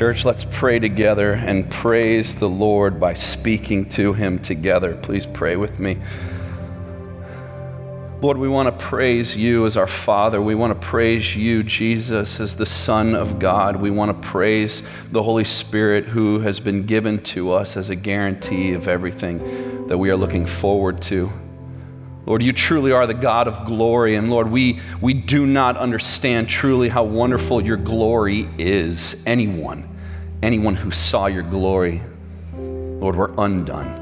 church, let's pray together and praise the Lord by speaking to Him together. Please pray with me. Lord, we want to praise you as our Father. We want to praise you, Jesus, as the Son of God. We want to praise the Holy Spirit who has been given to us as a guarantee of everything that we are looking forward to. Lord, you truly are the God of glory. And Lord, we, we do not understand truly how wonderful your glory is. Anyone, anyone who saw your glory, Lord, we're undone.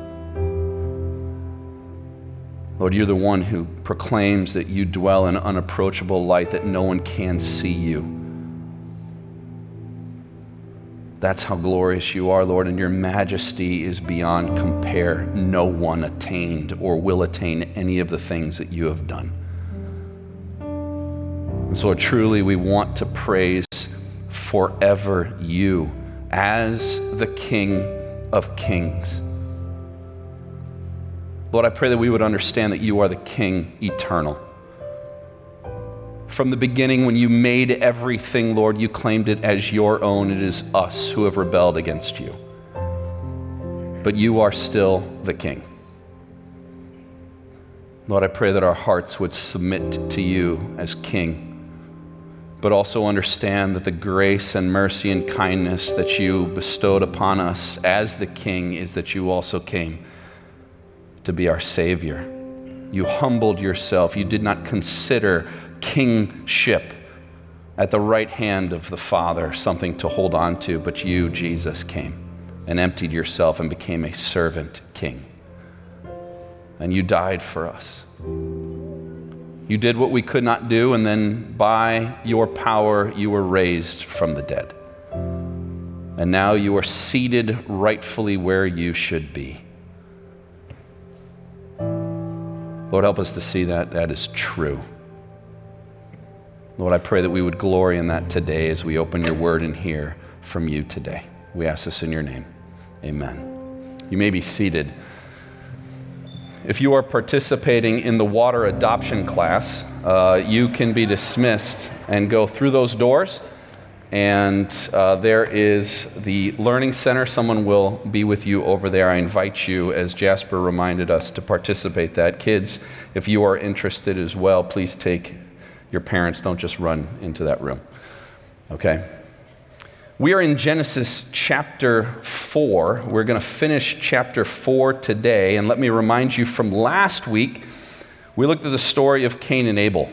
Lord, you're the one who proclaims that you dwell in unapproachable light, that no one can see you. That's how glorious you are, Lord, and your majesty is beyond compare. No one attained or will attain any of the things that you have done. And so, truly, we want to praise forever you as the King of Kings. Lord, I pray that we would understand that you are the King eternal from the beginning, when you made everything, Lord, you claimed it as your own. It is us who have rebelled against you. But you are still the King. Lord, I pray that our hearts would submit to you as King, but also understand that the grace and mercy and kindness that you bestowed upon us as the King is that you also came to be our Savior. You humbled yourself. You did not consider kingship at the right hand of the Father, something to hold on to, but you, Jesus, came and emptied yourself and became a servant king. And you died for us. You did what we could not do, and then by your power, you were raised from the dead. And now you are seated rightfully where you should be. Lord, help us to see that that is true. Lord, I pray that we would glory in that today as we open your word and hear from you today. We ask this in your name. Amen. You may be seated. If you are participating in the water adoption class, uh, you can be dismissed and go through those doors. And uh, there is the Learning Center. Someone will be with you over there. I invite you, as Jasper reminded us, to participate that. Kids, if you are interested as well, please take your parents don't just run into that room. Okay? We are in Genesis chapter 4. We're going to finish chapter 4 today. And let me remind you from last week, we looked at the story of Cain and Abel.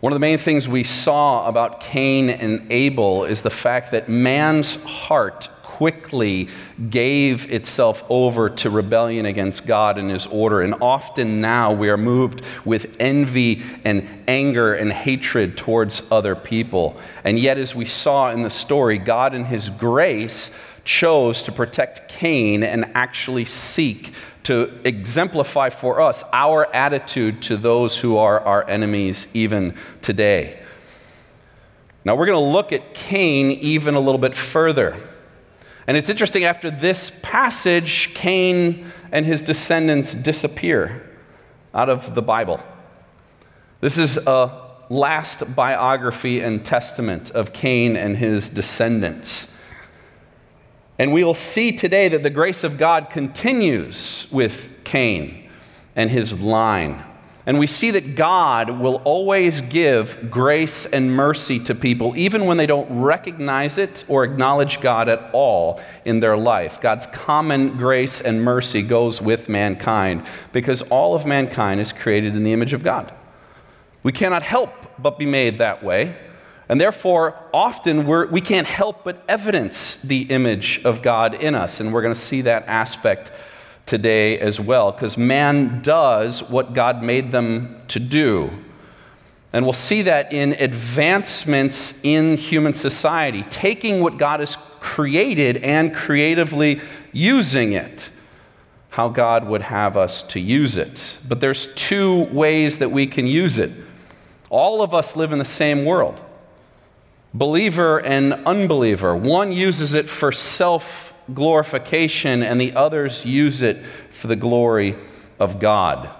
One of the main things we saw about Cain and Abel is the fact that man's heart quickly gave itself over to rebellion against God and His order. And often now we are moved with envy and anger and hatred towards other people. And yet, as we saw in the story, God in His grace chose to protect Cain and actually seek to exemplify for us our attitude to those who are our enemies even today. Now, we're going to look at Cain even a little bit further. And it's interesting, after this passage, Cain and his descendants disappear out of the Bible. This is a last biography and testament of Cain and his descendants. And we'll see today that the grace of God continues with Cain and his line. And we see that God will always give grace and mercy to people, even when they don't recognize it or acknowledge God at all in their life. God's common grace and mercy goes with mankind because all of mankind is created in the image of God. We cannot help but be made that way. And therefore, often we're, we can't help but evidence the image of God in us. And we're going to see that aspect today as well, because man does what God made them to do. And we'll see that in advancements in human society, taking what God has created and creatively using it, how God would have us to use it. But there's two ways that we can use it. All of us live in the same world believer and unbeliever. One uses it for self glorification, and the others use it for the glory of God.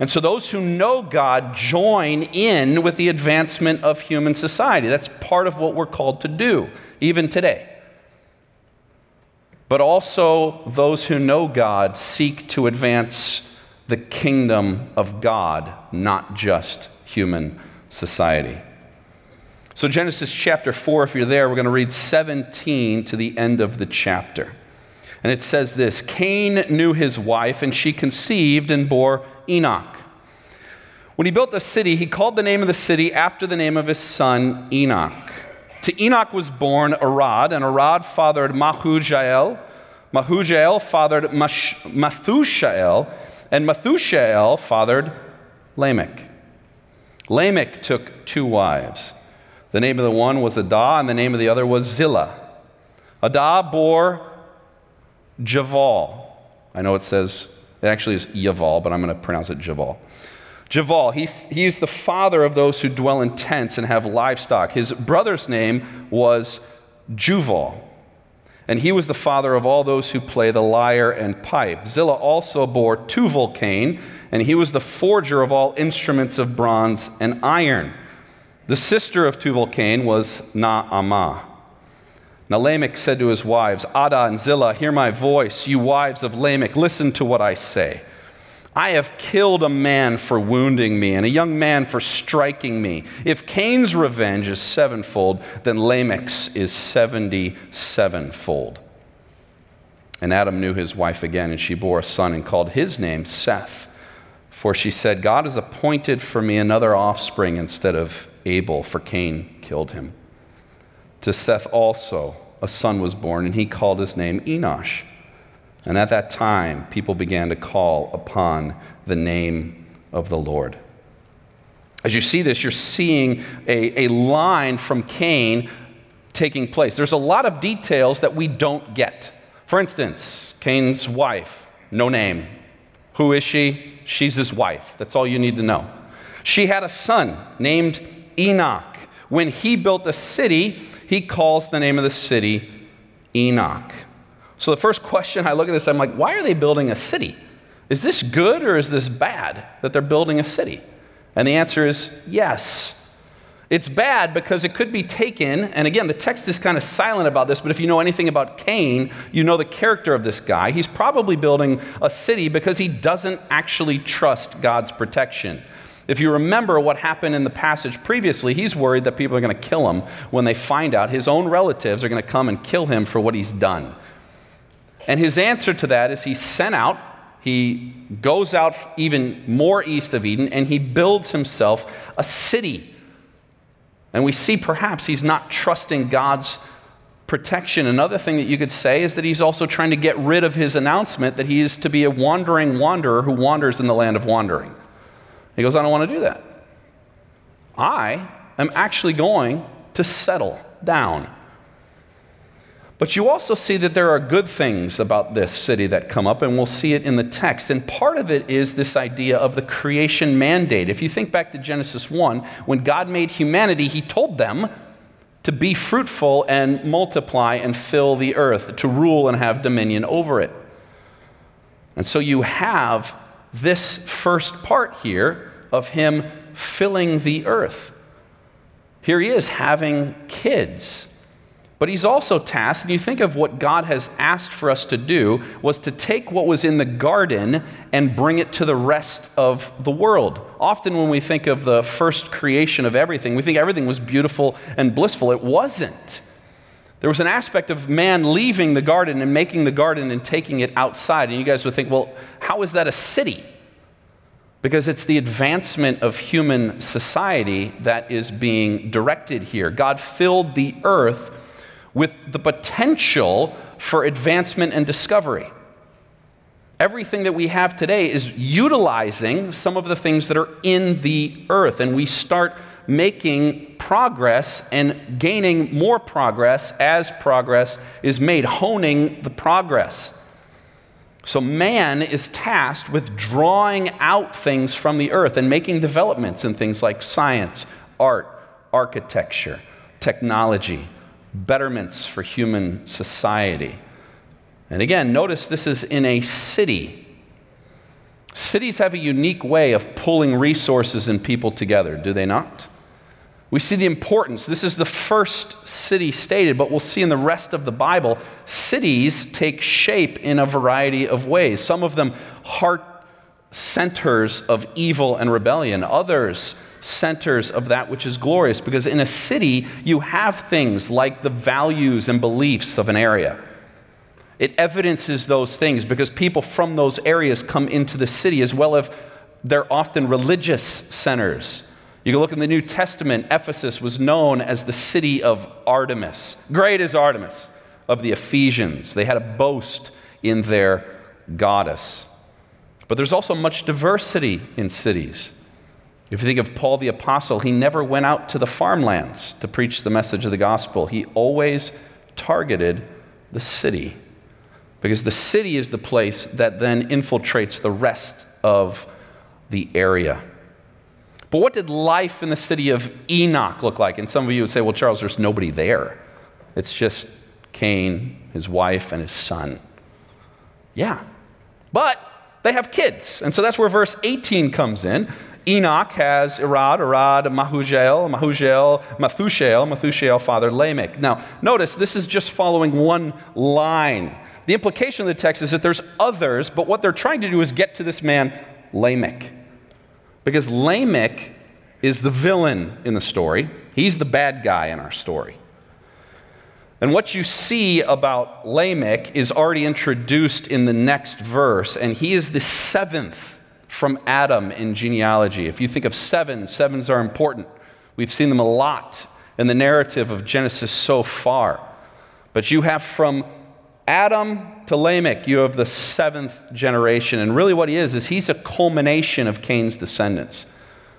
And so those who know God join in with the advancement of human society. That's part of what we're called to do, even today. But also, those who know God seek to advance the kingdom of God, not just human society. So, Genesis chapter 4, if you're there, we're going to read 17 to the end of the chapter. And it says this Cain knew his wife, and she conceived and bore Enoch. When he built a city, he called the name of the city after the name of his son Enoch. To Enoch was born Arad, and Arad fathered Mahujael. Mahujael fathered Methushael, and Methushael fathered Lamech. Lamech took two wives. The name of the one was Adah, and the name of the other was Zillah. Adah bore Javal. I know it says, it actually is Yaval, but I'm going to pronounce it Javal. Javal, he, he is the father of those who dwell in tents and have livestock. His brother's name was Juval, and he was the father of all those who play the lyre and pipe. Zillah also bore Tuval Cain, and he was the forger of all instruments of bronze and iron. The sister of Tuval Cain was Naamah. Now Lamech said to his wives, Adah and Zillah, hear my voice, you wives of Lamech, listen to what I say. I have killed a man for wounding me, and a young man for striking me. If Cain's revenge is sevenfold, then Lamech's is seventy sevenfold. And Adam knew his wife again, and she bore a son and called his name Seth. For she said, God has appointed for me another offspring instead of Abel, for Cain killed him. To Seth also a son was born, and he called his name Enosh. And at that time, people began to call upon the name of the Lord. As you see this, you're seeing a, a line from Cain taking place. There's a lot of details that we don't get. For instance, Cain's wife, no name. Who is she? She's his wife. That's all you need to know. She had a son named Enoch. When he built a city, he calls the name of the city Enoch. So the first question I look at this, I'm like, why are they building a city? Is this good or is this bad that they're building a city? And the answer is yes. It's bad because it could be taken, and again, the text is kind of silent about this, but if you know anything about Cain, you know the character of this guy. He's probably building a city because he doesn't actually trust God's protection. If you remember what happened in the passage previously, he's worried that people are going to kill him when they find out his own relatives are going to come and kill him for what he's done. And his answer to that is he sent out, he goes out even more east of Eden, and he builds himself a city. And we see perhaps he's not trusting God's protection. Another thing that you could say is that he's also trying to get rid of his announcement that he is to be a wandering wanderer who wanders in the land of wandering. He goes, I don't want to do that. I am actually going to settle down. But you also see that there are good things about this city that come up, and we'll see it in the text. And part of it is this idea of the creation mandate. If you think back to Genesis 1, when God made humanity, He told them to be fruitful and multiply and fill the earth, to rule and have dominion over it. And so you have this first part here of him filling the earth. Here he is having kids. But he's also tasked, and you think of what God has asked for us to do, was to take what was in the garden and bring it to the rest of the world. Often, when we think of the first creation of everything, we think everything was beautiful and blissful. It wasn't. There was an aspect of man leaving the garden and making the garden and taking it outside. And you guys would think, well, how is that a city? Because it's the advancement of human society that is being directed here. God filled the earth with the potential for advancement and discovery. Everything that we have today is utilizing some of the things that are in the earth, and we start making progress and gaining more progress as progress is made, honing the progress. So, man is tasked with drawing out things from the earth and making developments in things like science, art, architecture, technology, betterments for human society. And again, notice this is in a city. Cities have a unique way of pulling resources and people together, do they not? We see the importance. This is the first city stated, but we'll see in the rest of the Bible, cities take shape in a variety of ways. Some of them heart centers of evil and rebellion, others centers of that which is glorious, because in a city, you have things like the values and beliefs of an area. It evidences those things because people from those areas come into the city, as well as they're often religious centers you can look in the New Testament, Ephesus was known as the city of Artemis. Great is Artemis of the Ephesians. They had a boast in their goddess. But there's also much diversity in cities. If you think of Paul the Apostle, he never went out to the farmlands to preach the message of the gospel. He always targeted the city because the city is the place that then infiltrates the rest of the area. But what did life in the city of Enoch look like? And some of you would say, well, Charles, there's nobody there. It's just Cain, his wife, and his son. Yeah. But they have kids. And so that's where verse 18 comes in. Enoch has Irad, Irad, Mahujael, Mahujael, Methushael, Methushael fathered Lamech. Now, notice this is just following one line. The implication of the text is that there's others, but what they're trying to do is get to this man, Lamech. Because Lamech is the villain in the story, he's the bad guy in our story. And what you see about Lamech is already introduced in the next verse, and he is the seventh from Adam in genealogy. If you think of seven, sevens are important. We've seen them a lot in the narrative of Genesis so far. But you have from Adam to Lamech, you have the seventh generation. And really, what he is, is he's a culmination of Cain's descendants.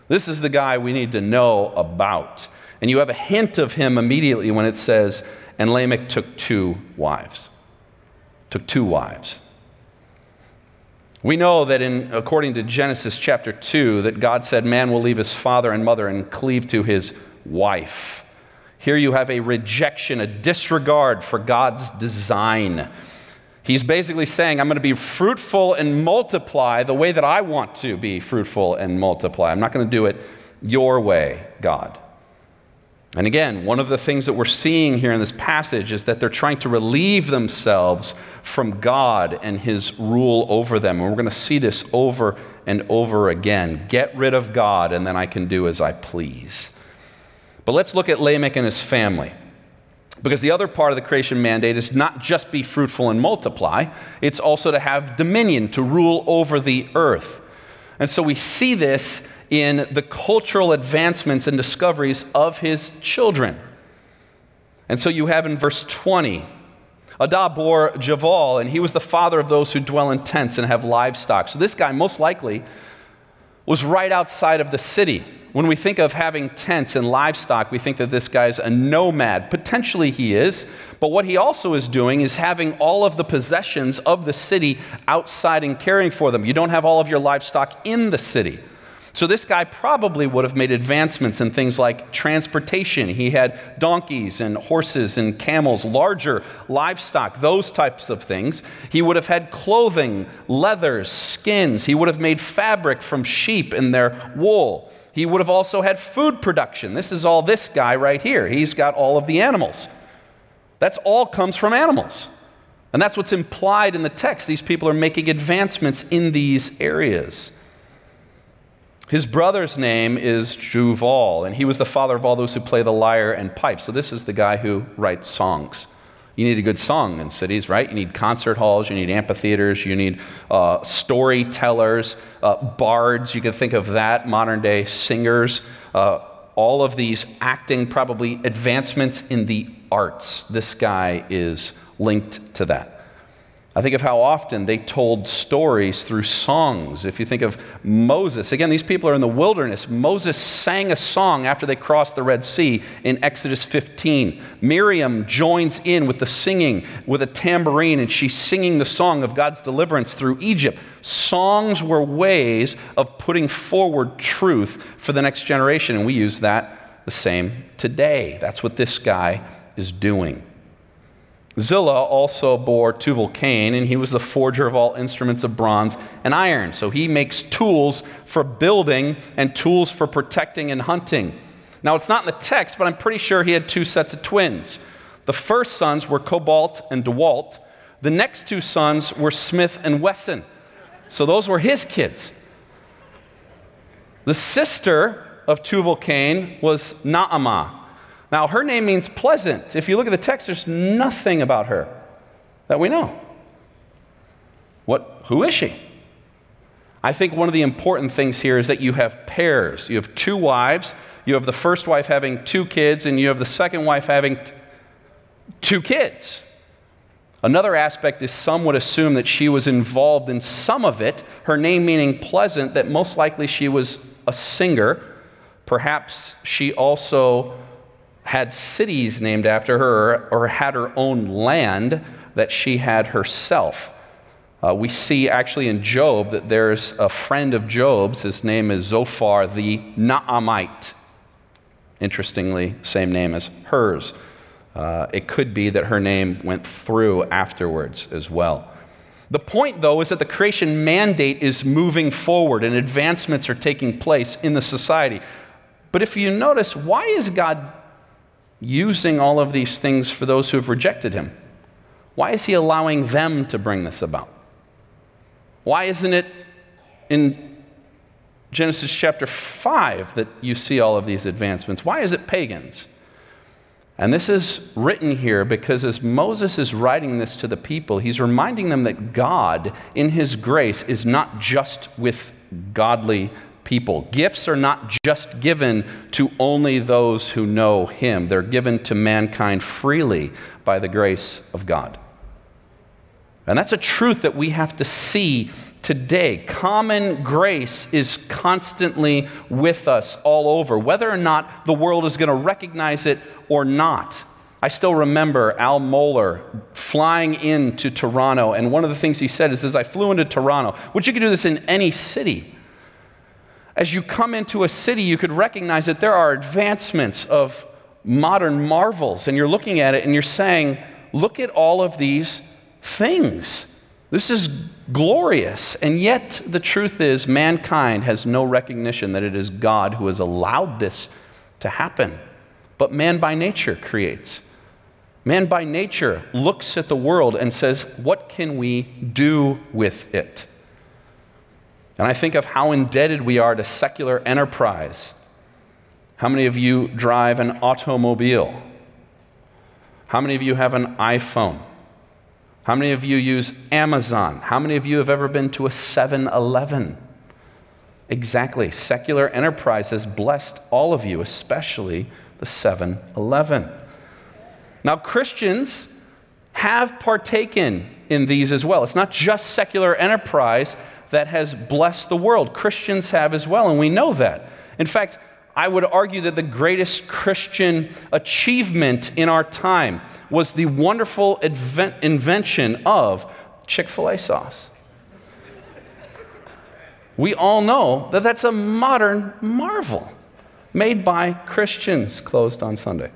This is the guy we need to know about. And you have a hint of him immediately when it says, and Lamech took two wives. Took two wives. We know that in according to Genesis chapter 2 that God said man will leave his father and mother and cleave to his wife. Here you have a rejection, a disregard for God's design. He's basically saying, I'm going to be fruitful and multiply the way that I want to be fruitful and multiply. I'm not going to do it your way, God. And again, one of the things that we're seeing here in this passage is that they're trying to relieve themselves from God and His rule over them. And we're going to see this over and over again. Get rid of God, and then I can do as I please. But let's look at Lamech and his family. Because the other part of the creation mandate is not just be fruitful and multiply, it's also to have dominion, to rule over the earth. And so we see this in the cultural advancements and discoveries of his children. And so you have in verse 20, Adah bore Javal, and he was the father of those who dwell in tents and have livestock. So this guy most likely was right outside of the city. When we think of having tents and livestock, we think that this guy's a nomad. Potentially he is, but what he also is doing is having all of the possessions of the city outside and caring for them. You don't have all of your livestock in the city. So this guy probably would have made advancements in things like transportation. He had donkeys and horses and camels, larger livestock, those types of things. He would have had clothing, leathers, skins. He would have made fabric from sheep and their wool. He would have also had food production. This is all this guy right here. He's got all of the animals. That's all comes from animals. And that's what's implied in the text. These people are making advancements in these areas. His brother's name is Juval, and he was the father of all those who play the lyre and pipe. So, this is the guy who writes songs. You need a good song in cities, right? You need concert halls, you need amphitheaters, you need uh, storytellers, uh, bards. You can think of that, modern day singers. Uh, all of these acting, probably advancements in the arts. This guy is linked to that. I think of how often they told stories through songs. If you think of Moses, again, these people are in the wilderness. Moses sang a song after they crossed the Red Sea in Exodus 15. Miriam joins in with the singing with a tambourine, and she's singing the song of God's deliverance through Egypt. Songs were ways of putting forward truth for the next generation, and we use that the same today. That's what this guy is doing. Zillah also bore Tubal Cain, and he was the forger of all instruments of bronze and iron. So he makes tools for building and tools for protecting and hunting. Now, it's not in the text, but I'm pretty sure he had two sets of twins. The first sons were Kobalt and DeWalt. The next two sons were Smith and Wesson. So those were his kids. The sister of Tubal Cain was Naamah. Now, her name means pleasant. If you look at the text, there's nothing about her that we know. What, who is she? I think one of the important things here is that you have pairs. You have two wives. You have the first wife having two kids, and you have the second wife having t- two kids. Another aspect is some would assume that she was involved in some of it, her name meaning pleasant, that most likely she was a singer. Perhaps she also had cities named after her or had her own land that she had herself. Uh, we see actually in Job that there's a friend of Job's, his name is Zophar the Naamite. Interestingly, same name as hers. Uh, it could be that her name went through afterwards as well. The point, though, is that the creation mandate is moving forward and advancements are taking place in the society. But if you notice, why is God using all of these things for those who have rejected him? Why is he allowing them to bring this about? Why isn't it in Genesis chapter 5 that you see all of these advancements? Why is it pagans? And this is written here because as Moses is writing this to the people, he's reminding them that God, in his grace, is not just with godly people. Gifts are not just given to only those who know Him, they're given to mankind freely by the grace of God. And that's a truth that we have to see today. Common grace is constantly with us all over, whether or not the world is going to recognize it or not. I still remember Al Mohler flying into Toronto, and one of the things he said is, as I flew into Toronto, which you could do this in any city, as you come into a city, you could recognize that there are advancements of modern marvels, and you're looking at it and you're saying, Look at all of these things. This is glorious. And yet, the truth is, mankind has no recognition that it is God who has allowed this to happen. But man by nature creates. Man by nature looks at the world and says, What can we do with it? And I think of how indebted we are to secular enterprise. How many of you drive an automobile? How many of you have an iPhone? How many of you use Amazon? How many of you have ever been to a 7 Eleven? Exactly. Secular enterprise has blessed all of you, especially the 7 Eleven. Now, Christians have partaken in these as well. It's not just secular enterprise that has blessed the world. Christians have as well, and we know that. In fact, I would argue that the greatest Christian achievement in our time was the wonderful invention of Chick fil A sauce. We all know that that's a modern marvel made by Christians, closed on Sunday.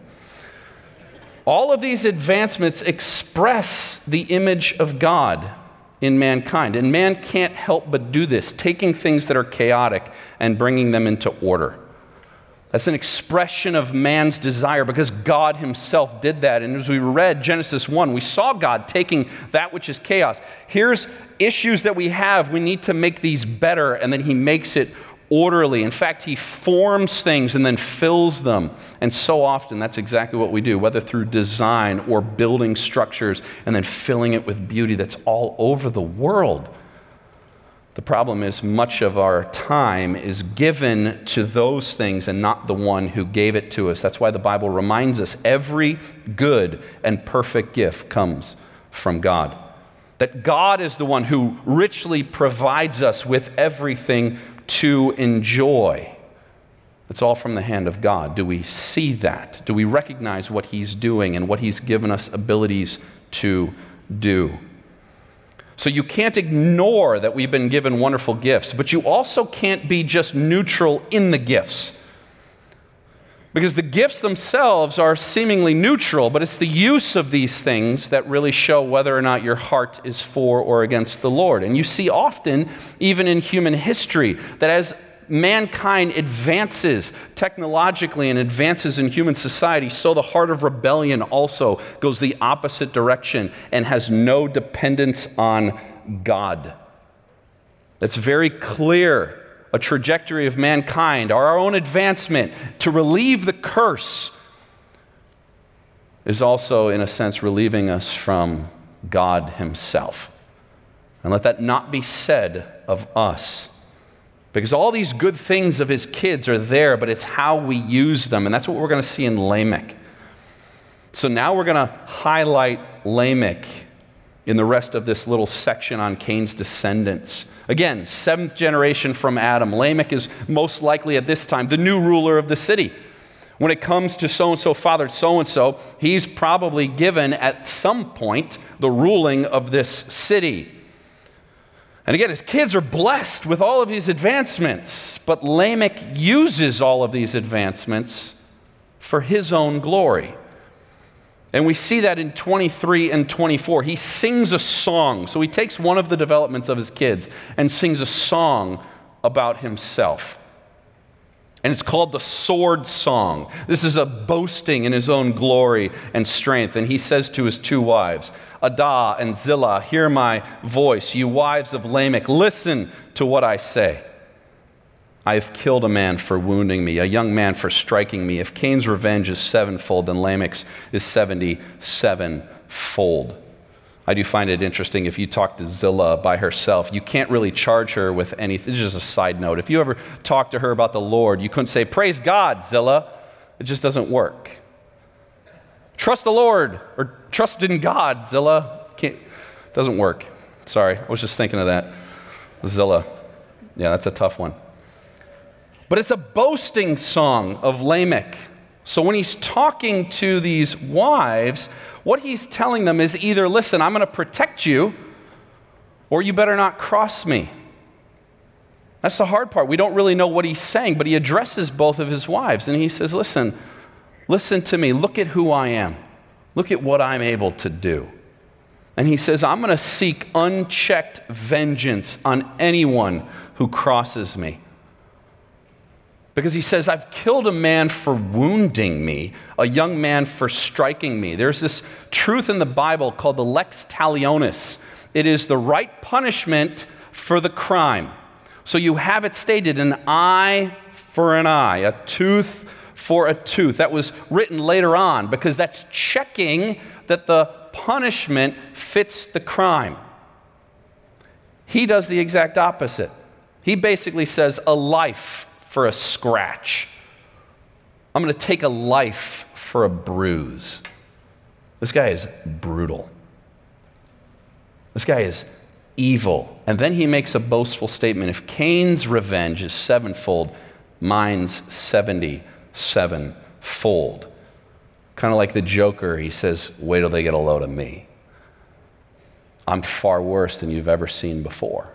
All of these advancements express the image of God in mankind. And man can't help but do this, taking things that are chaotic and bringing them into order. That's an expression of man's desire because God Himself did that. And as we read Genesis 1, we saw God taking that which is chaos. Here's issues that we have. We need to make these better, and then He makes it orderly. In fact, he forms things and then fills them. And so often, that's exactly what we do, whether through design or building structures and then filling it with beauty that's all over the world. The problem is, much of our time is given to those things and not the one who gave it to us. That's why the Bible reminds us every good and perfect gift comes from God. That God is the one who richly provides us with everything to enjoy. It's all from the hand of God. Do we see that? Do we recognize what He's doing and what He's given us abilities to do? So you can't ignore that we've been given wonderful gifts, but you also can't be just neutral in the gifts. Because the gifts themselves are seemingly neutral, but it's the use of these things that really show whether or not your heart is for or against the Lord. And you see often, even in human history, that as mankind advances technologically and advances in human society, so the heart of rebellion also goes the opposite direction and has no dependence on God. That's very clear a trajectory of mankind, or our own advancement to relieve the curse, is also, in a sense, relieving us from God Himself. And let that not be said of us. Because all these good things of His kids are there, but it's how we use them. And that's what we're going to see in Lamech. So now we're going to highlight Lamech in the rest of this little section on Cain's descendants. Again, seventh generation from Adam. Lamech is most likely at this time the new ruler of the city. When it comes to so and so fathered so and so, he's probably given at some point the ruling of this city. And again, his kids are blessed with all of these advancements, but Lamech uses all of these advancements for his own glory. And we see that in 23 and 24. He sings a song. So he takes one of the developments of his kids and sings a song about himself. And it's called the Sword Song. This is a boasting in his own glory and strength. And he says to his two wives, Adah and Zillah, hear my voice. You wives of Lamech, listen to what I say. I have killed a man for wounding me, a young man for striking me. If Cain's revenge is sevenfold, then Lamech's is 77 fold. I do find it interesting if you talk to Zillah by herself, you can't really charge her with anything. This is just a side note. If you ever talk to her about the Lord, you couldn't say, Praise God, Zillah. It just doesn't work. Trust the Lord or trust in God, Zillah. Can't, doesn't work. Sorry, I was just thinking of that. Zillah. Yeah, that's a tough one. But it's a boasting song of Lamech. So when he's talking to these wives, what he's telling them is either, listen, I'm going to protect you, or you better not cross me. That's the hard part. We don't really know what he's saying, but he addresses both of his wives and he says, listen, listen to me. Look at who I am. Look at what I'm able to do. And he says, I'm going to seek unchecked vengeance on anyone who crosses me. Because he says, I've killed a man for wounding me, a young man for striking me. There's this truth in the Bible called the lex talionis. It is the right punishment for the crime. So you have it stated an eye for an eye, a tooth for a tooth. That was written later on because that's checking that the punishment fits the crime. He does the exact opposite. He basically says a life for a scratch. I'm going to take a life for a bruise. This guy is brutal. This guy is evil. And then he makes a boastful statement if Cain's revenge is sevenfold, mine's 77 fold. Kind of like the Joker, he says, wait till they get a load of me. I'm far worse than you've ever seen before.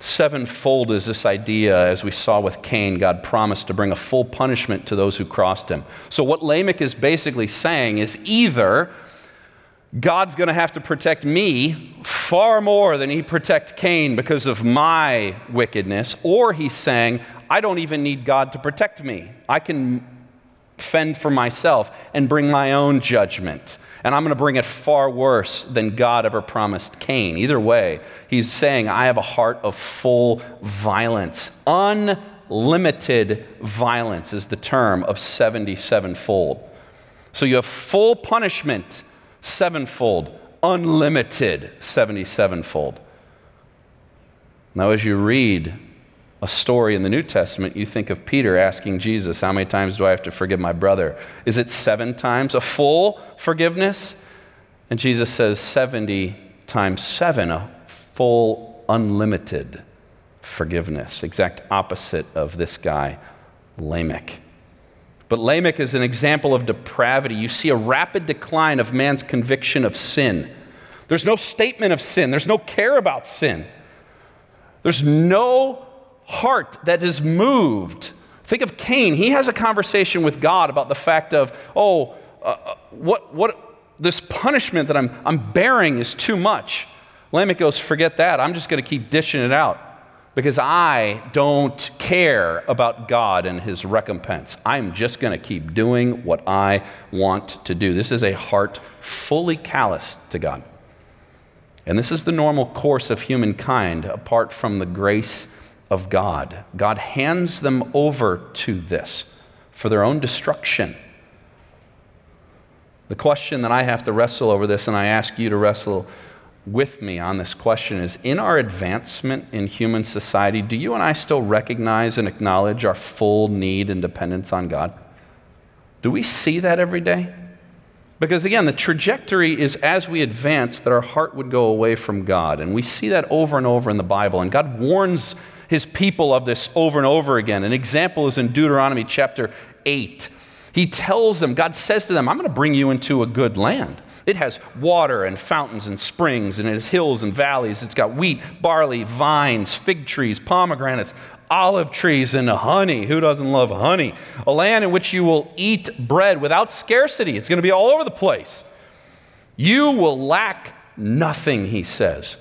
Sevenfold is this idea, as we saw with Cain, God promised to bring a full punishment to those who crossed him. So, what Lamech is basically saying is either God's going to have to protect me far more than he protect Cain because of my wickedness, or he's saying, I don't even need God to protect me. I can fend for myself and bring my own judgment and I'm going to bring it far worse than God ever promised Cain. Either way, he's saying, I have a heart of full violence. Unlimited violence is the term of 77 fold. So you have full punishment, sevenfold, unlimited, 77 fold. Now, as you read a story in the New Testament, you think of Peter asking Jesus, How many times do I have to forgive my brother? Is it seven times? A full forgiveness? And Jesus says 70 times seven, a full, unlimited forgiveness. Exact opposite of this guy, Lamech. But Lamech is an example of depravity. You see a rapid decline of man's conviction of sin. There's no statement of sin, there's no care about sin. There's no heart that is moved Think of Cain. He has a conversation with God about the fact of, oh, uh, uh what, what, this punishment that I'm, I'm bearing is too much. Lamech goes, forget that. I'm just going to keep dishing it out because I don't care about God and his recompense. I'm just going to keep doing what I want to do. This is a heart fully calloused to God. And this is the normal course of humankind apart from the grace of God. God hands them over to this for their own destruction. The question that I have to wrestle over this, and I ask you to wrestle with me on this question, is in our advancement in human society, do you and I still recognize and acknowledge our full need and dependence on God? Do we see that every day? Because again, the trajectory is as we advance that our heart would go away from God. And we see that over and over in the Bible. And God warns his people of this over and over again. An example is in Deuteronomy chapter 8. He tells them, God says to them, I'm going to bring you into a good land. It has water and fountains and springs, and it has hills and valleys. It's got wheat, barley, vines, fig trees, pomegranates, olive trees, and honey. Who doesn't love honey? A land in which you will eat bread without scarcity. It's going to be all over the place. You will lack nothing, he says.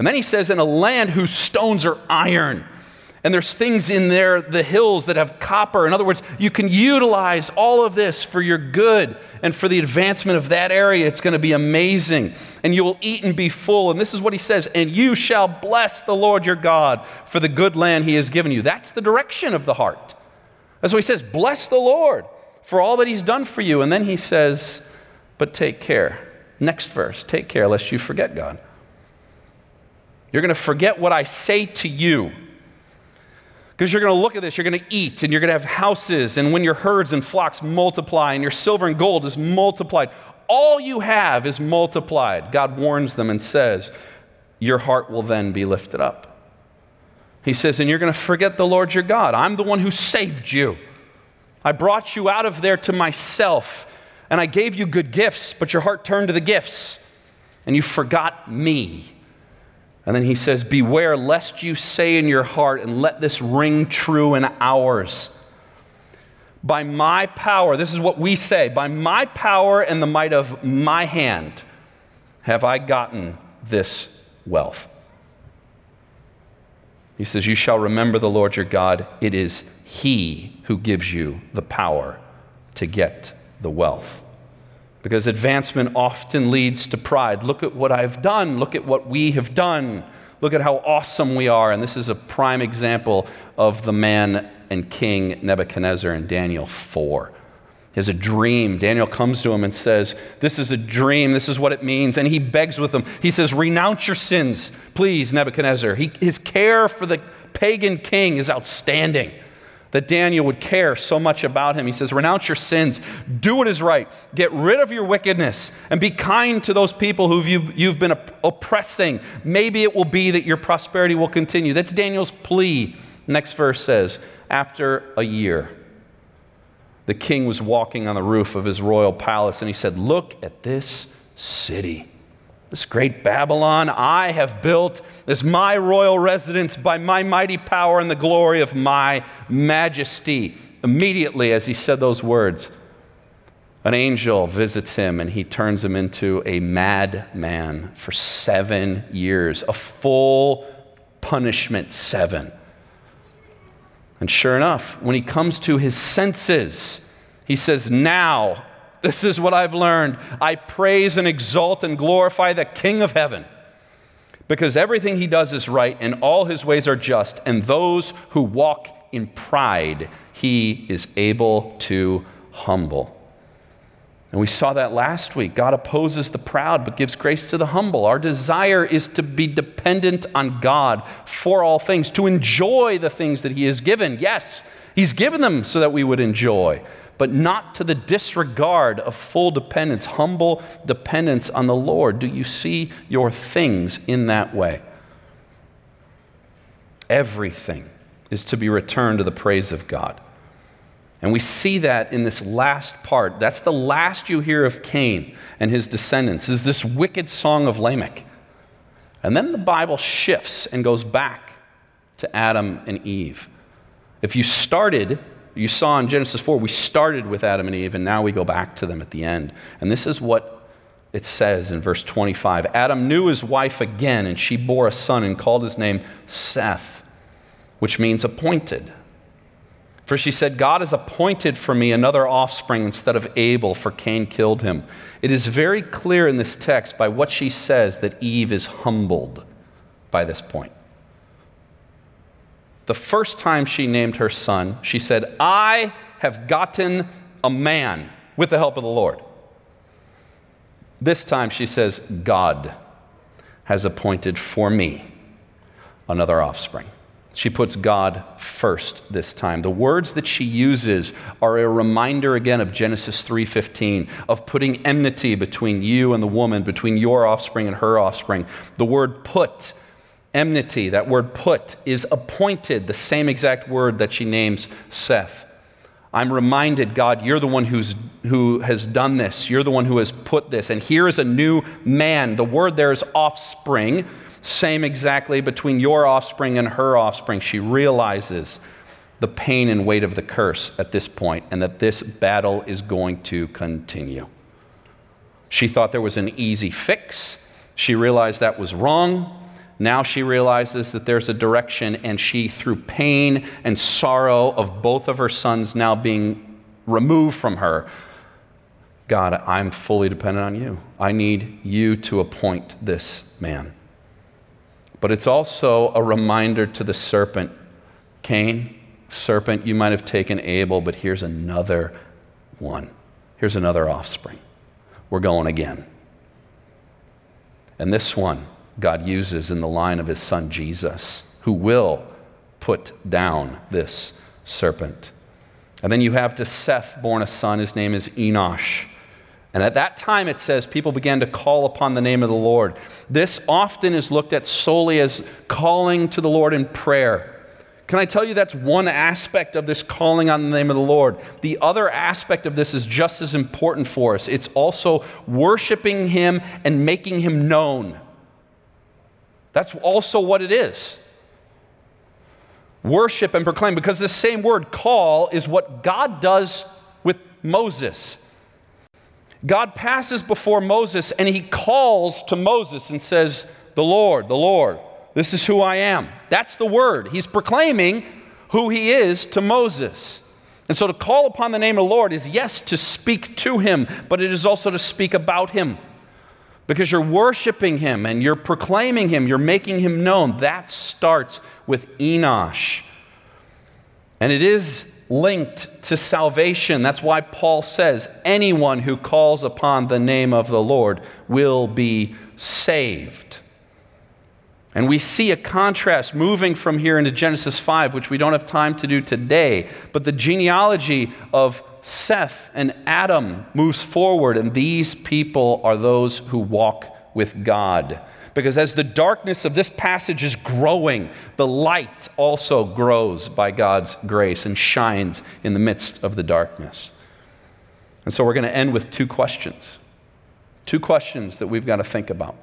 And then he says, in a land whose stones are iron and there's things in there, the hills that have copper. In other words, you can utilize all of this for your good and for the advancement of that area. It's going to be amazing. And you will eat and be full. And this is what he says And you shall bless the Lord your God for the good land he has given you. That's the direction of the heart. That's what he says Bless the Lord for all that he's done for you. And then he says, But take care. Next verse take care lest you forget God. You're going to forget what I say to you. Because you're going to look at this, you're going to eat, and you're going to have houses, and when your herds and flocks multiply, and your silver and gold is multiplied, all you have is multiplied. God warns them and says, Your heart will then be lifted up. He says, And you're going to forget the Lord your God. I'm the one who saved you. I brought you out of there to myself, and I gave you good gifts, but your heart turned to the gifts, and you forgot me. And then he says, Beware lest you say in your heart, and let this ring true in ours. By my power, this is what we say, by my power and the might of my hand have I gotten this wealth. He says, You shall remember the Lord your God. It is He who gives you the power to get the wealth because advancement often leads to pride. Look at what I've done. Look at what we have done. Look at how awesome we are. And this is a prime example of the man and king Nebuchadnezzar in Daniel 4. He has a dream. Daniel comes to him and says, This is a dream. This is what it means. And he begs with him. He says, Renounce your sins, please, Nebuchadnezzar. He, his care for the pagan king is outstanding that Daniel would care so much about him. He says, Renounce your sins, do what is right, get rid of your wickedness, and be kind to those people who you, you've been oppressing. Maybe it will be that your prosperity will continue. That's Daniel's plea. Next verse says, After a year, the king was walking on the roof of his royal palace, and he said, Look at this city this great Babylon I have built is my royal residence by my mighty power and the glory of my majesty. Immediately, as he said those words, an angel visits him and he turns him into a madman for seven years, a full punishment, seven. And sure enough, when he comes to his senses, he says, Now this is what I've learned. I praise and exalt and glorify the King of heaven because everything he does is right and all his ways are just, and those who walk in pride, he is able to humble. And we saw that last week. God opposes the proud but gives grace to the humble. Our desire is to be dependent on God for all things, to enjoy the things that He has given. Yes, He's given them so that we would enjoy but not to the disregard of full dependence, humble dependence on the Lord. Do you see your things in that way? Everything is to be returned to the praise of God. And we see that in this last part. That's the last you hear of Cain and his descendants, is this wicked song of Lamech. And then the Bible shifts and goes back to Adam and Eve. If you started You saw in Genesis 4, we started with Adam and Eve, and now we go back to them at the end. And this is what it says in verse 25 Adam knew his wife again, and she bore a son and called his name Seth, which means appointed. For she said, God has appointed for me another offspring instead of Abel, for Cain killed him. It is very clear in this text by what she says that Eve is humbled by this point. The first time she named her son, she said, I have gotten a man with the help of the Lord. This time she says, God has appointed for me another offspring. She puts God first this time. The words that she uses are a reminder again of Genesis 3:15 of putting enmity between you and the woman, between your offspring and her offspring. The word put, enmity, that word put is appointed, the same exact word that she names Seth. I'm reminded, God, you're the one who's, who has done this. You're the one who has put this. And here is a new man. The word there is offspring same exactly between your offspring and her offspring. She realizes the pain and weight of the curse at this point and that this battle is going to continue. She thought there was an easy fix. She realized that was wrong. Now she realizes that there's a direction, and she, through pain and sorrow of both of her sons now being removed from her, God, I'm fully dependent on you. I need you to appoint this man. But it's also a reminder to the serpent Cain, serpent, you might have taken Abel, but here's another one. Here's another offspring. We're going again. And this one God uses in the line of his son Jesus, who will put down this serpent. And then you have to Seth born a son. His name is Enosh. And at that time, it says people began to call upon the name of the Lord. This often is looked at solely as calling to the Lord in prayer. Can I tell you that's one aspect of this calling on the name of the Lord? The other aspect of this is just as important for us. It's also worshiping Him and making Him known. That's also what it is. Worship and proclaim, because the same word call is what God does with Moses. God passes before Moses and he calls to Moses and says, The Lord, the Lord, this is who I am. That's the word. He's proclaiming who he is to Moses. And so to call upon the name of the Lord is, yes, to speak to him, but it is also to speak about him. Because you're worshiping him and you're proclaiming him, you're making him known. That starts with Enosh. And it is linked to salvation. That's why Paul says anyone who calls upon the name of the Lord will be saved. And we see a contrast moving from here into Genesis 5, which we don't have time to do today. But the genealogy of Seth and Adam moves forward, and these people are those who walk with God. Because as the darkness of this passage is growing, the light also grows by God's grace and shines in the midst of the darkness. And so we're going to end with two questions. Two questions that we've got to think about.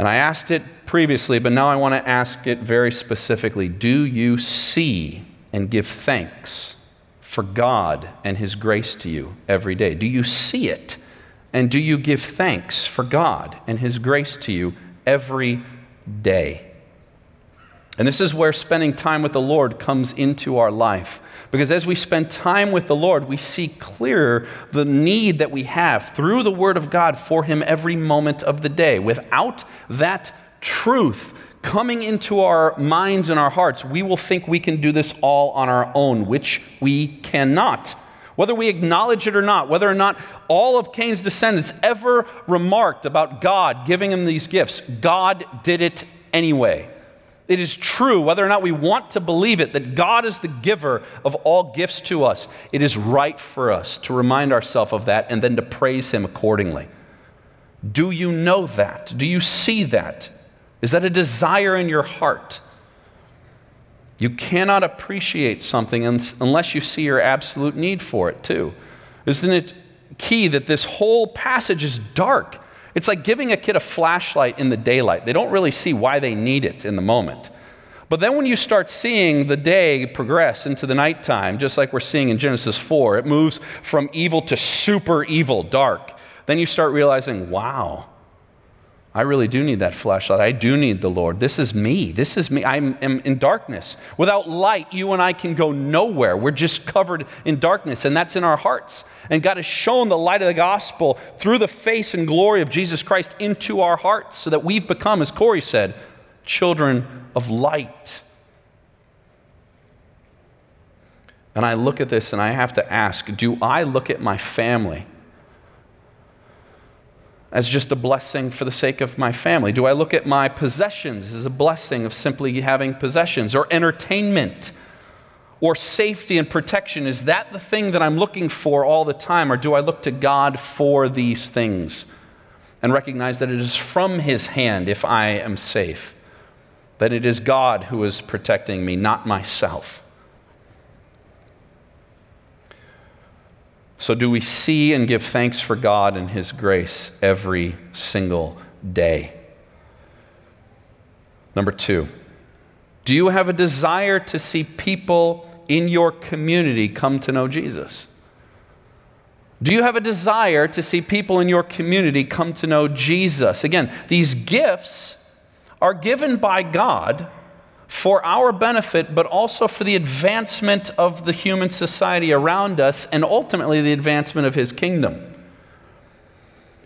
And I asked it previously, but now I want to ask it very specifically. Do you see and give thanks for God and His grace to you every day? Do you see it? And do you give thanks for God and His grace to you every day? And this is where spending time with the Lord comes into our life. Because as we spend time with the Lord, we see clearer the need that we have through the Word of God for Him every moment of the day. Without that truth coming into our minds and our hearts, we will think we can do this all on our own, which we cannot. Whether we acknowledge it or not, whether or not all of Cain's descendants ever remarked about God giving him these gifts, God did it anyway. It is true, whether or not we want to believe it, that God is the giver of all gifts to us. It is right for us to remind ourselves of that and then to praise Him accordingly. Do you know that? Do you see that? Is that a desire in your heart? You cannot appreciate something unless you see your absolute need for it, too. Isn't it key that this whole passage is dark? It's like giving a kid a flashlight in the daylight. They don't really see why they need it in the moment. But then when you start seeing the day progress into the nighttime, just like we're seeing in Genesis 4, it moves from evil to super evil, dark. Then you start realizing, wow, I really do need that flashlight. I do need the Lord. This is me. This is me. I am in darkness. Without light, you and I can go nowhere. We're just covered in darkness, and that's in our hearts. And God has shown the light of the gospel through the face and glory of Jesus Christ into our hearts so that we've become, as Corey said, children of light. And I look at this and I have to ask do I look at my family? As just a blessing for the sake of my family? Do I look at my possessions as a blessing of simply having possessions or entertainment or safety and protection? Is that the thing that I'm looking for all the time? Or do I look to God for these things and recognize that it is from His hand if I am safe? That it is God who is protecting me, not myself. So, do we see and give thanks for God and His grace every single day? Number two, do you have a desire to see people in your community come to know Jesus? Do you have a desire to see people in your community come to know Jesus? Again, these gifts are given by God for our benefit, but also for the advancement of the human society around us and ultimately the advancement of His kingdom.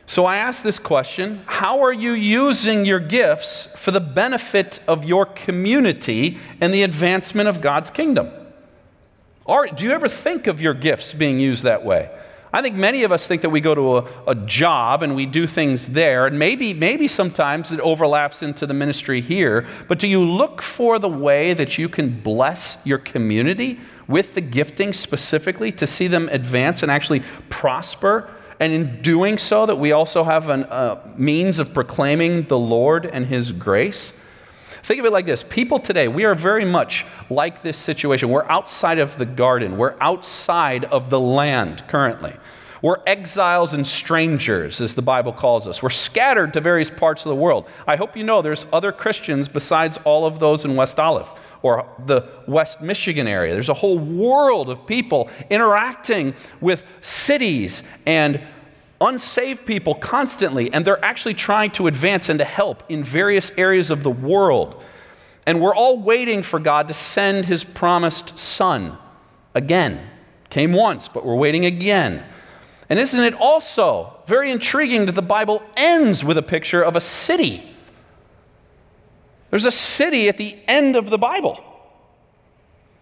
So I ask this question How are you using your gifts for the benefit of your community and the advancement of God's kingdom? Or do you ever think of your gifts being used that way? I think many of us think that we go to a, a, job and we do things there, and maybe, maybe sometimes it overlaps into the ministry here, but do you look for the way that you can bless your community with the gifting specifically to see them advance and actually prosper? And in doing so, that we also have a uh, means of proclaiming the Lord and His grace? Think of it like this people today, we are very much like this situation. We're outside of the garden, we're outside of the land currently. We're exiles and strangers, as the Bible calls us. We're scattered to various parts of the world. I hope you know there's other Christians besides all of those in West Olive or the West Michigan area. There's a whole world of people interacting with cities and unsaved people constantly, and they're actually trying to advance and to help in various areas of the world. And we're all waiting for God to send his promised son again. Came once, but we're waiting again. And isn't it also very intriguing that the Bible ends with a picture of a city? There's a city at the end of the Bible.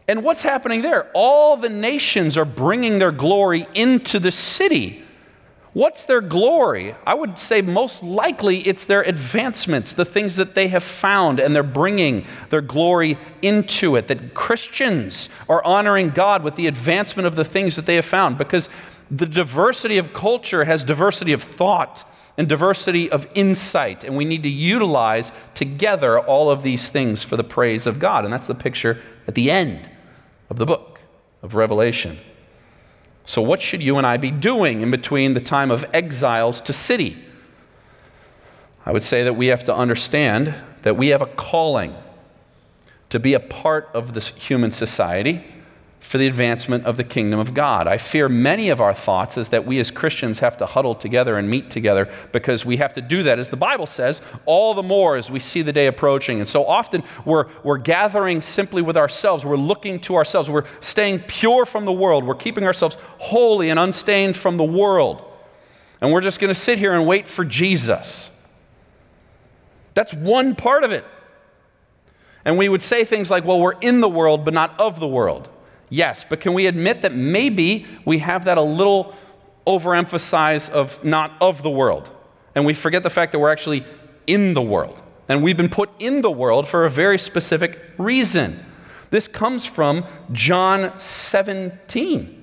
And what's happening there? All the nations are bringing their glory into the city. What's their glory? I would say most likely it's their advancements, the things that they have found, and they're bringing their glory into it. That Christians are honoring God with the advancement of the things that they have found because the diversity of culture has diversity of thought and diversity of insight, and we need to utilize together all of these things for the praise of God. And that's the picture at the end of the book of Revelation. So, what should you and I be doing in between the time of exiles to city? I would say that we have to understand that we have a calling to be a part of this human society for the advancement of the kingdom of God. I fear many of our thoughts is that we as Christians have to huddle together and meet together because we have to do that, as the Bible says, all the more as we see the day approaching. And so often we're, we're gathering simply with ourselves. We're looking to ourselves. We're staying pure from the world. We're keeping ourselves holy and unstained from the world. And we're just going to sit here and wait for Jesus. That's one part of it. And we would say things like, well, we're in the world, but not of the world. Yes, but can we admit that maybe we have that a little overemphasize of not of the world? And we forget the fact that we're actually in the world. And we've been put in the world for a very specific reason. This comes from John 17.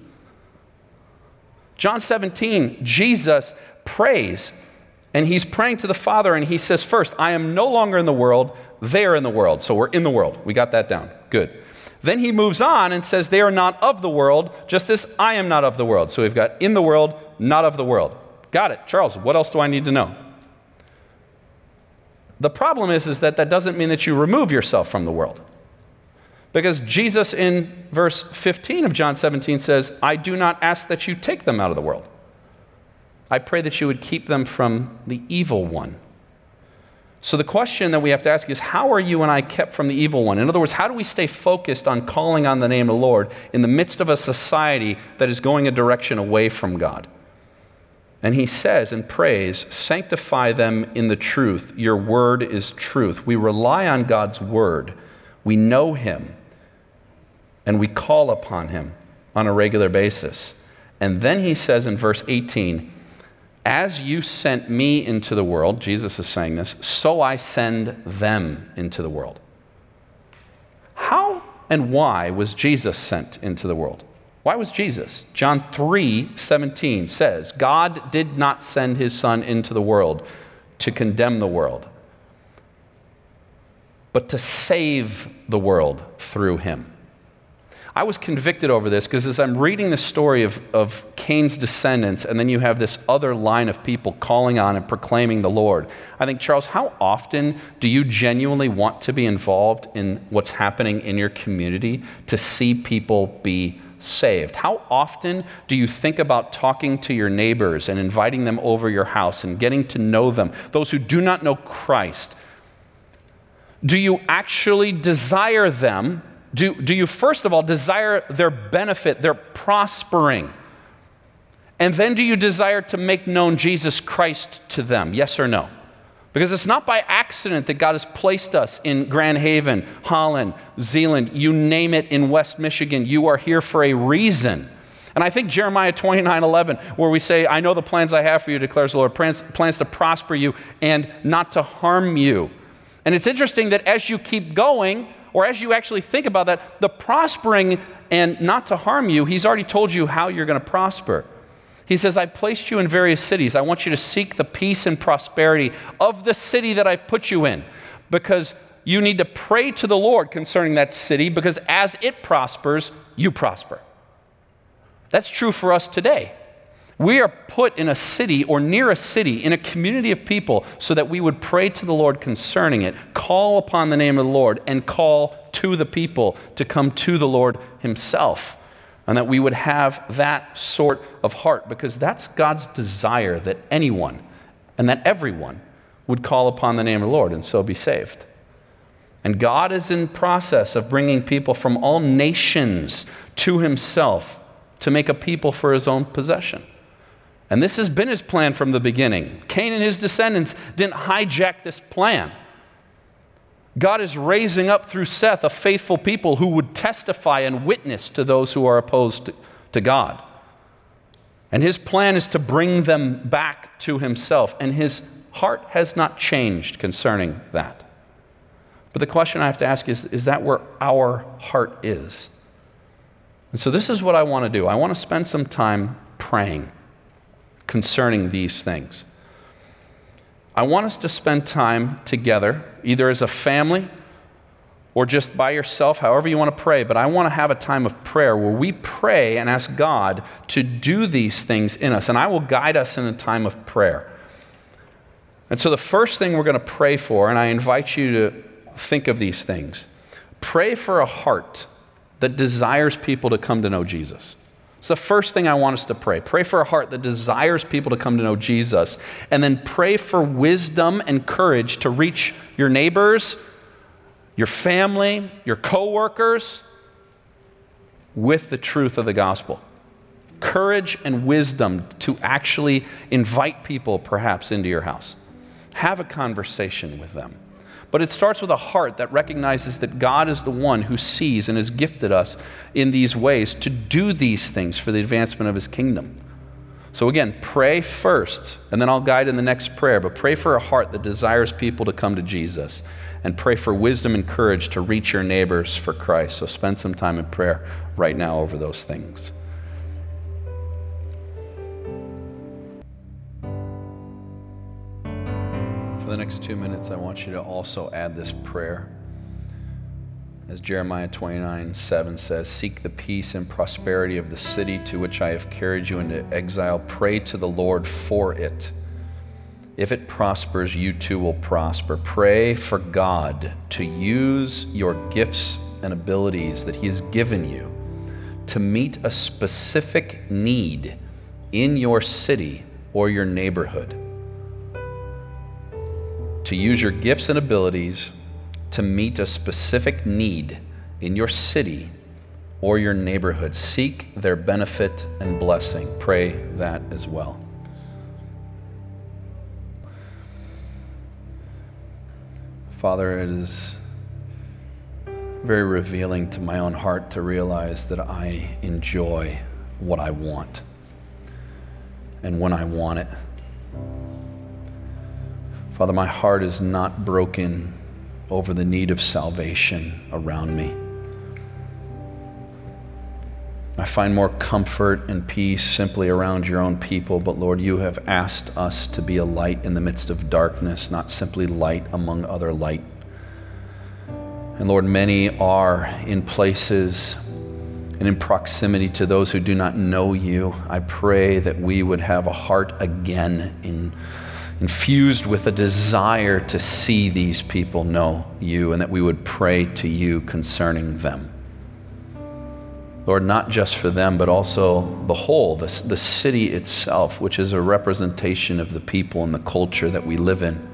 John 17, Jesus prays, and he's praying to the Father, and he says, First, I am no longer in the world, they are in the world. So we're in the world. We got that down. Good. Then he moves on and says, They are not of the world, just as I am not of the world. So we've got in the world, not of the world. Got it. Charles, what else do I need to know? The problem is, is that that doesn't mean that you remove yourself from the world. Because Jesus in verse 15 of John 17 says, I do not ask that you take them out of the world. I pray that you would keep them from the evil one. So, the question that we have to ask is how are you and I kept from the evil one? In other words, how do we stay focused on calling on the name of the Lord in the midst of a society that is going a direction away from God? And he says and prays, Sanctify them in the truth. Your word is truth. We rely on God's word, we know him, and we call upon him on a regular basis. And then he says in verse 18, as you sent me into the world, Jesus is saying this, so I send them into the world. How and why was Jesus sent into the world? Why was Jesus? John 3 17 says, God did not send his Son into the world to condemn the world, but to save the world through him. I was convicted over this because as I'm reading the story of, of Cain's descendants, and then you have this other line of people calling on and proclaiming the Lord, I think, Charles, how often do you genuinely want to be involved in what's happening in your community to see people be saved? How often do you think about talking to your neighbors and inviting them over your house and getting to know them, those who do not know Christ? Do you actually desire them do, do you, first of all, desire their benefit, their prospering? And then do you desire to make known Jesus Christ to them? Yes or no? Because it's not by accident that God has placed us in Grand Haven, Holland, Zeeland, you name it in West Michigan. You are here for a reason. And I think Jeremiah 29 11, where we say, I know the plans I have for you, declares the Lord, plans, plans to prosper you and not to harm you. And it's interesting that as you keep going, or as you actually think about that, the prospering and not to harm you, he's already told you how you're going to prosper. He says, I placed you in various cities. I want you to seek the peace and prosperity of the city that I've put you in because you need to pray to the Lord concerning that city because as it prospers, you prosper. That's true for us today. We are put in a city or near a city, in a community of people, so that we would pray to the Lord concerning it, call upon the name of the Lord, and call to the people to come to the Lord Himself. And that we would have that sort of heart, because that's God's desire that anyone and that everyone would call upon the name of the Lord and so be saved. And God is in process of bringing people from all nations to Himself to make a people for His own possession. And this has been his plan from the beginning. Cain and his descendants didn't hijack this plan. God is raising up through Seth a faithful people who would testify and witness to those who are opposed to, God. And his plan is to bring them back to himself. And his heart has not changed concerning that. But the question I have to ask is is that where our heart is? And so this is what I want to do. I want to spend some time praying concerning these things. I want us to spend time together, either as a family or just by yourself, however you want to pray. But I want to have a time of prayer where we pray and ask God to do these things in us. And I will guide us in a time of prayer. And so the first thing we're going to pray for, and I invite you to think of these things pray for a heart that desires people to come to know Jesus. It's the first thing I want us to pray. Pray for a heart that desires people to come to know Jesus. And then pray for wisdom and courage to reach your neighbors, your family, your coworkers with the truth of the gospel. Courage and wisdom to actually invite people perhaps into your house. Have a conversation with them. But it starts with a heart that recognizes that God is the one who sees and has gifted us in these ways to do these things for the advancement of his kingdom. So, again, pray first, and then I'll guide in the next prayer, but pray for a heart that desires people to come to Jesus, and pray for wisdom and courage to reach your neighbors for Christ. So, spend some time in prayer right now over those things. The next two minutes, I want you to also add this prayer. As Jeremiah 29 7 says, Seek the peace and prosperity of the city to which I have carried you into exile. Pray to the Lord for it. If it prospers, you too will prosper. Pray for God to use your gifts and abilities that He has given you to meet a specific need in your city or your neighborhood. To use your gifts and abilities to meet a specific need in your city or your neighborhood. Seek their benefit and blessing. Pray that as well. Father, it is very revealing to my own heart to realize that I enjoy what I want and when I want it. Father, my heart is not broken over the need of salvation around me. I find more comfort and peace simply around your own people, but Lord, you have asked us to be a light in the midst of darkness, not simply light among other light. And Lord, many are in places and in proximity to those who do not know you. I pray that we would have a heart again in infused with a desire to see these people know you and that we would pray to you concerning them. Lord, not just for them, but also the whole, the, the city itself, which is a representation of the people and the culture that we live in.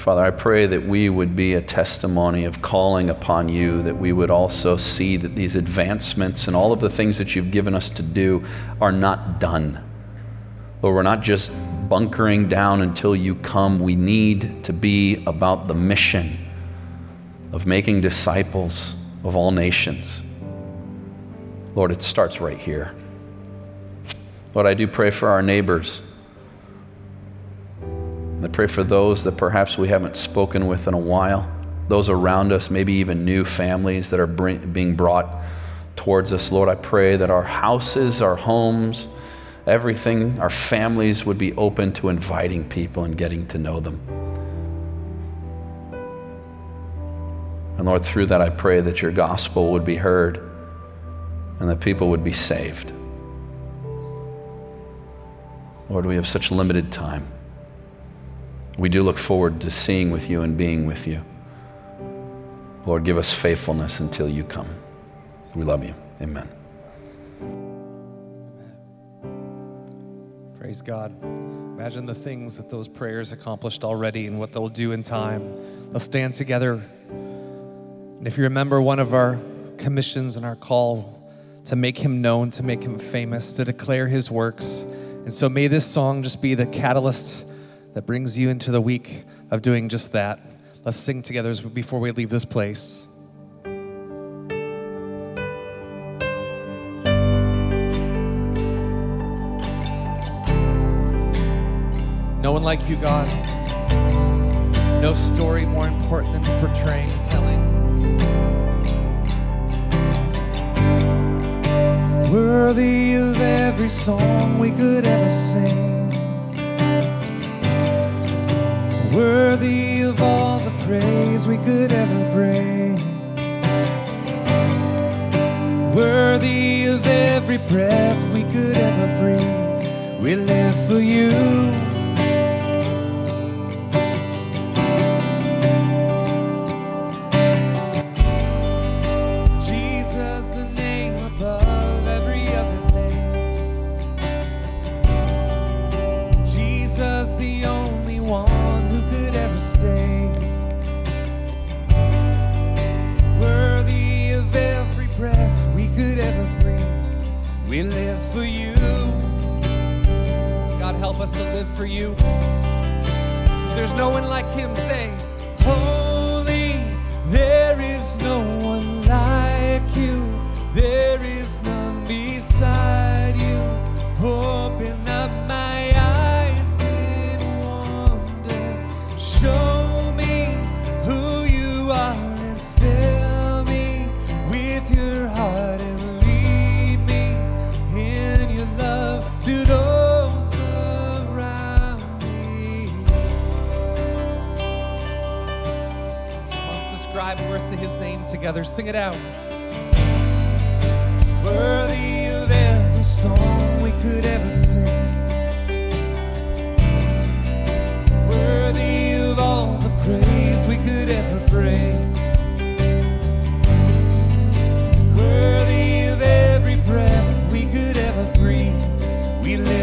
Father, I pray that we would be a testimony of calling upon you, that we would also see that these advancements and all of the things that you've given us to do are not done. Lord, we're not just bunkering down until you come. We need to be about the mission of making disciples of all nations. Lord, it starts right here. Lord, I do pray for our neighbors. I pray for those that perhaps we haven't spoken with in a while, those around us, maybe even new families that are bring, being brought towards us. Lord, I pray that our houses, our homes, everything, our families would be open to inviting people and getting to know them. And Lord, through that, I pray that your gospel would be heard and that people would be saved. Lord, we have such limited time. We do look forward to seeing with you and being with you. Lord, give us faithfulness until you come. We love you. Amen. Praise God. Imagine the things that those prayers accomplished already and what they'll do in time. Let's stand together. And if you remember one of our commissions and our call to make him known, to make him famous, to declare his works. And so may this song just be the catalyst that brings you into the week of doing just that. Let's sing together before we leave this place. No one like you, God. No story more important than portraying and telling. Worthy of every song we could ever sing. Worthy of all the praise we could ever bring. Worthy of every breath we could ever breathe. We live for you. for you. There's no one like him. together. Sing it out. Worthy of every song we could ever sing. Worthy of all the praise we could ever bring. Worthy of every breath we could ever breathe. We live.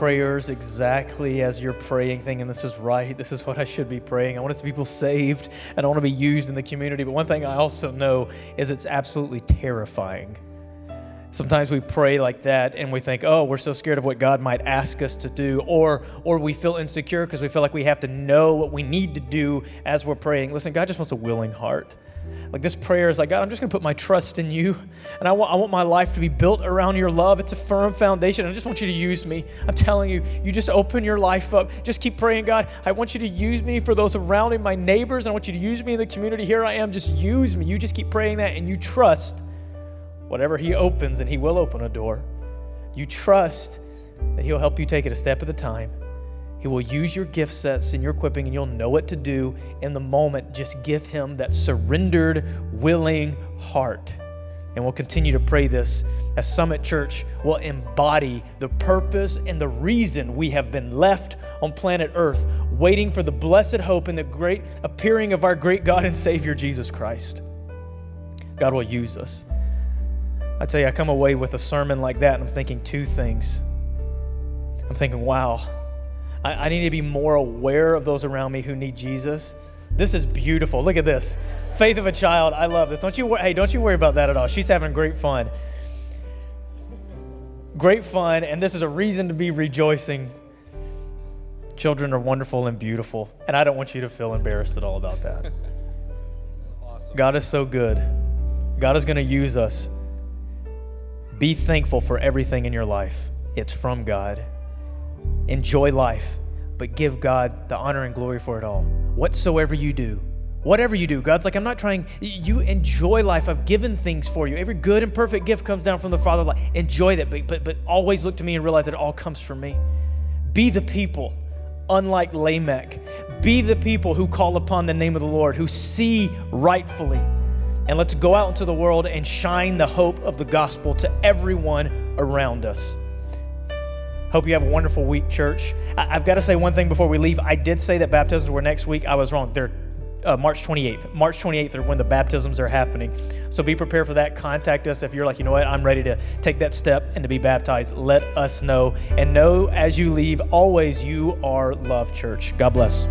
Prayers exactly as you're praying, thinking this is right, this is what I should be praying. I want to see people saved and I want to be used in the community. But one thing I also know is it's absolutely terrifying. Sometimes we pray like that and we think, oh, we're so scared of what God might ask us to do, or, or we feel insecure because we feel like we have to know what we need to do as we're praying. Listen, God just wants a willing heart. Like this prayer is like, God, I'm just going to put my trust in you. And I want, I want my life to be built around your love. It's a firm foundation. I just want you to use me. I'm telling you, you just open your life up. Just keep praying, God. I want you to use me for those around me, my neighbors. I want you to use me in the community. Here I am. Just use me. You just keep praying that and you trust whatever He opens, and He will open a door. You trust that He'll help you take it a step at a time. He will use your gift sets and your equipping, and you'll know what to do in the moment. Just give Him that surrendered, willing heart. And we'll continue to pray this as Summit Church will embody the purpose and the reason we have been left on planet Earth, waiting for the blessed hope and the great appearing of our great God and Savior, Jesus Christ. God will use us. I tell you, I come away with a sermon like that, and I'm thinking two things. I'm thinking, wow I, I need to be more aware of those around me who need Jesus. This is beautiful. Look at this. Faith of a child. I love this. Don't you hey, don't you worry about that at all. She's having great fun. Great fun, and this is a reason to be rejoicing. Children are wonderful and beautiful, and I don't want you to feel embarrassed at all about that. awesome. God is so good. God is going to use us. Be thankful for everything in your life. It's from God enjoy life, but give God the honor and glory for it all. Whatsoever you do, whatever you do, God's like, I'm not trying, you enjoy life. I've given things for you. Every good and perfect gift comes down from the Father. Like, enjoy that, but, but, but always look to me and realize that it all comes from me. Be the people, unlike Lamech. Be the people who call upon the name of the Lord, who see rightfully and let's go out into the world and shine the hope of the gospel to everyone around us. Hope you have a wonderful week, church. I- have got to say one thing before we leave. I did say that baptisms were next week. I was wrong. They're uh, March 28th. March 28th are when the baptisms are happening. So be prepared for that. Contact us if you're like, you know what, I'm ready to take that step and to be baptized. Let us know. And know as you leave, always you are loved, church. God bless.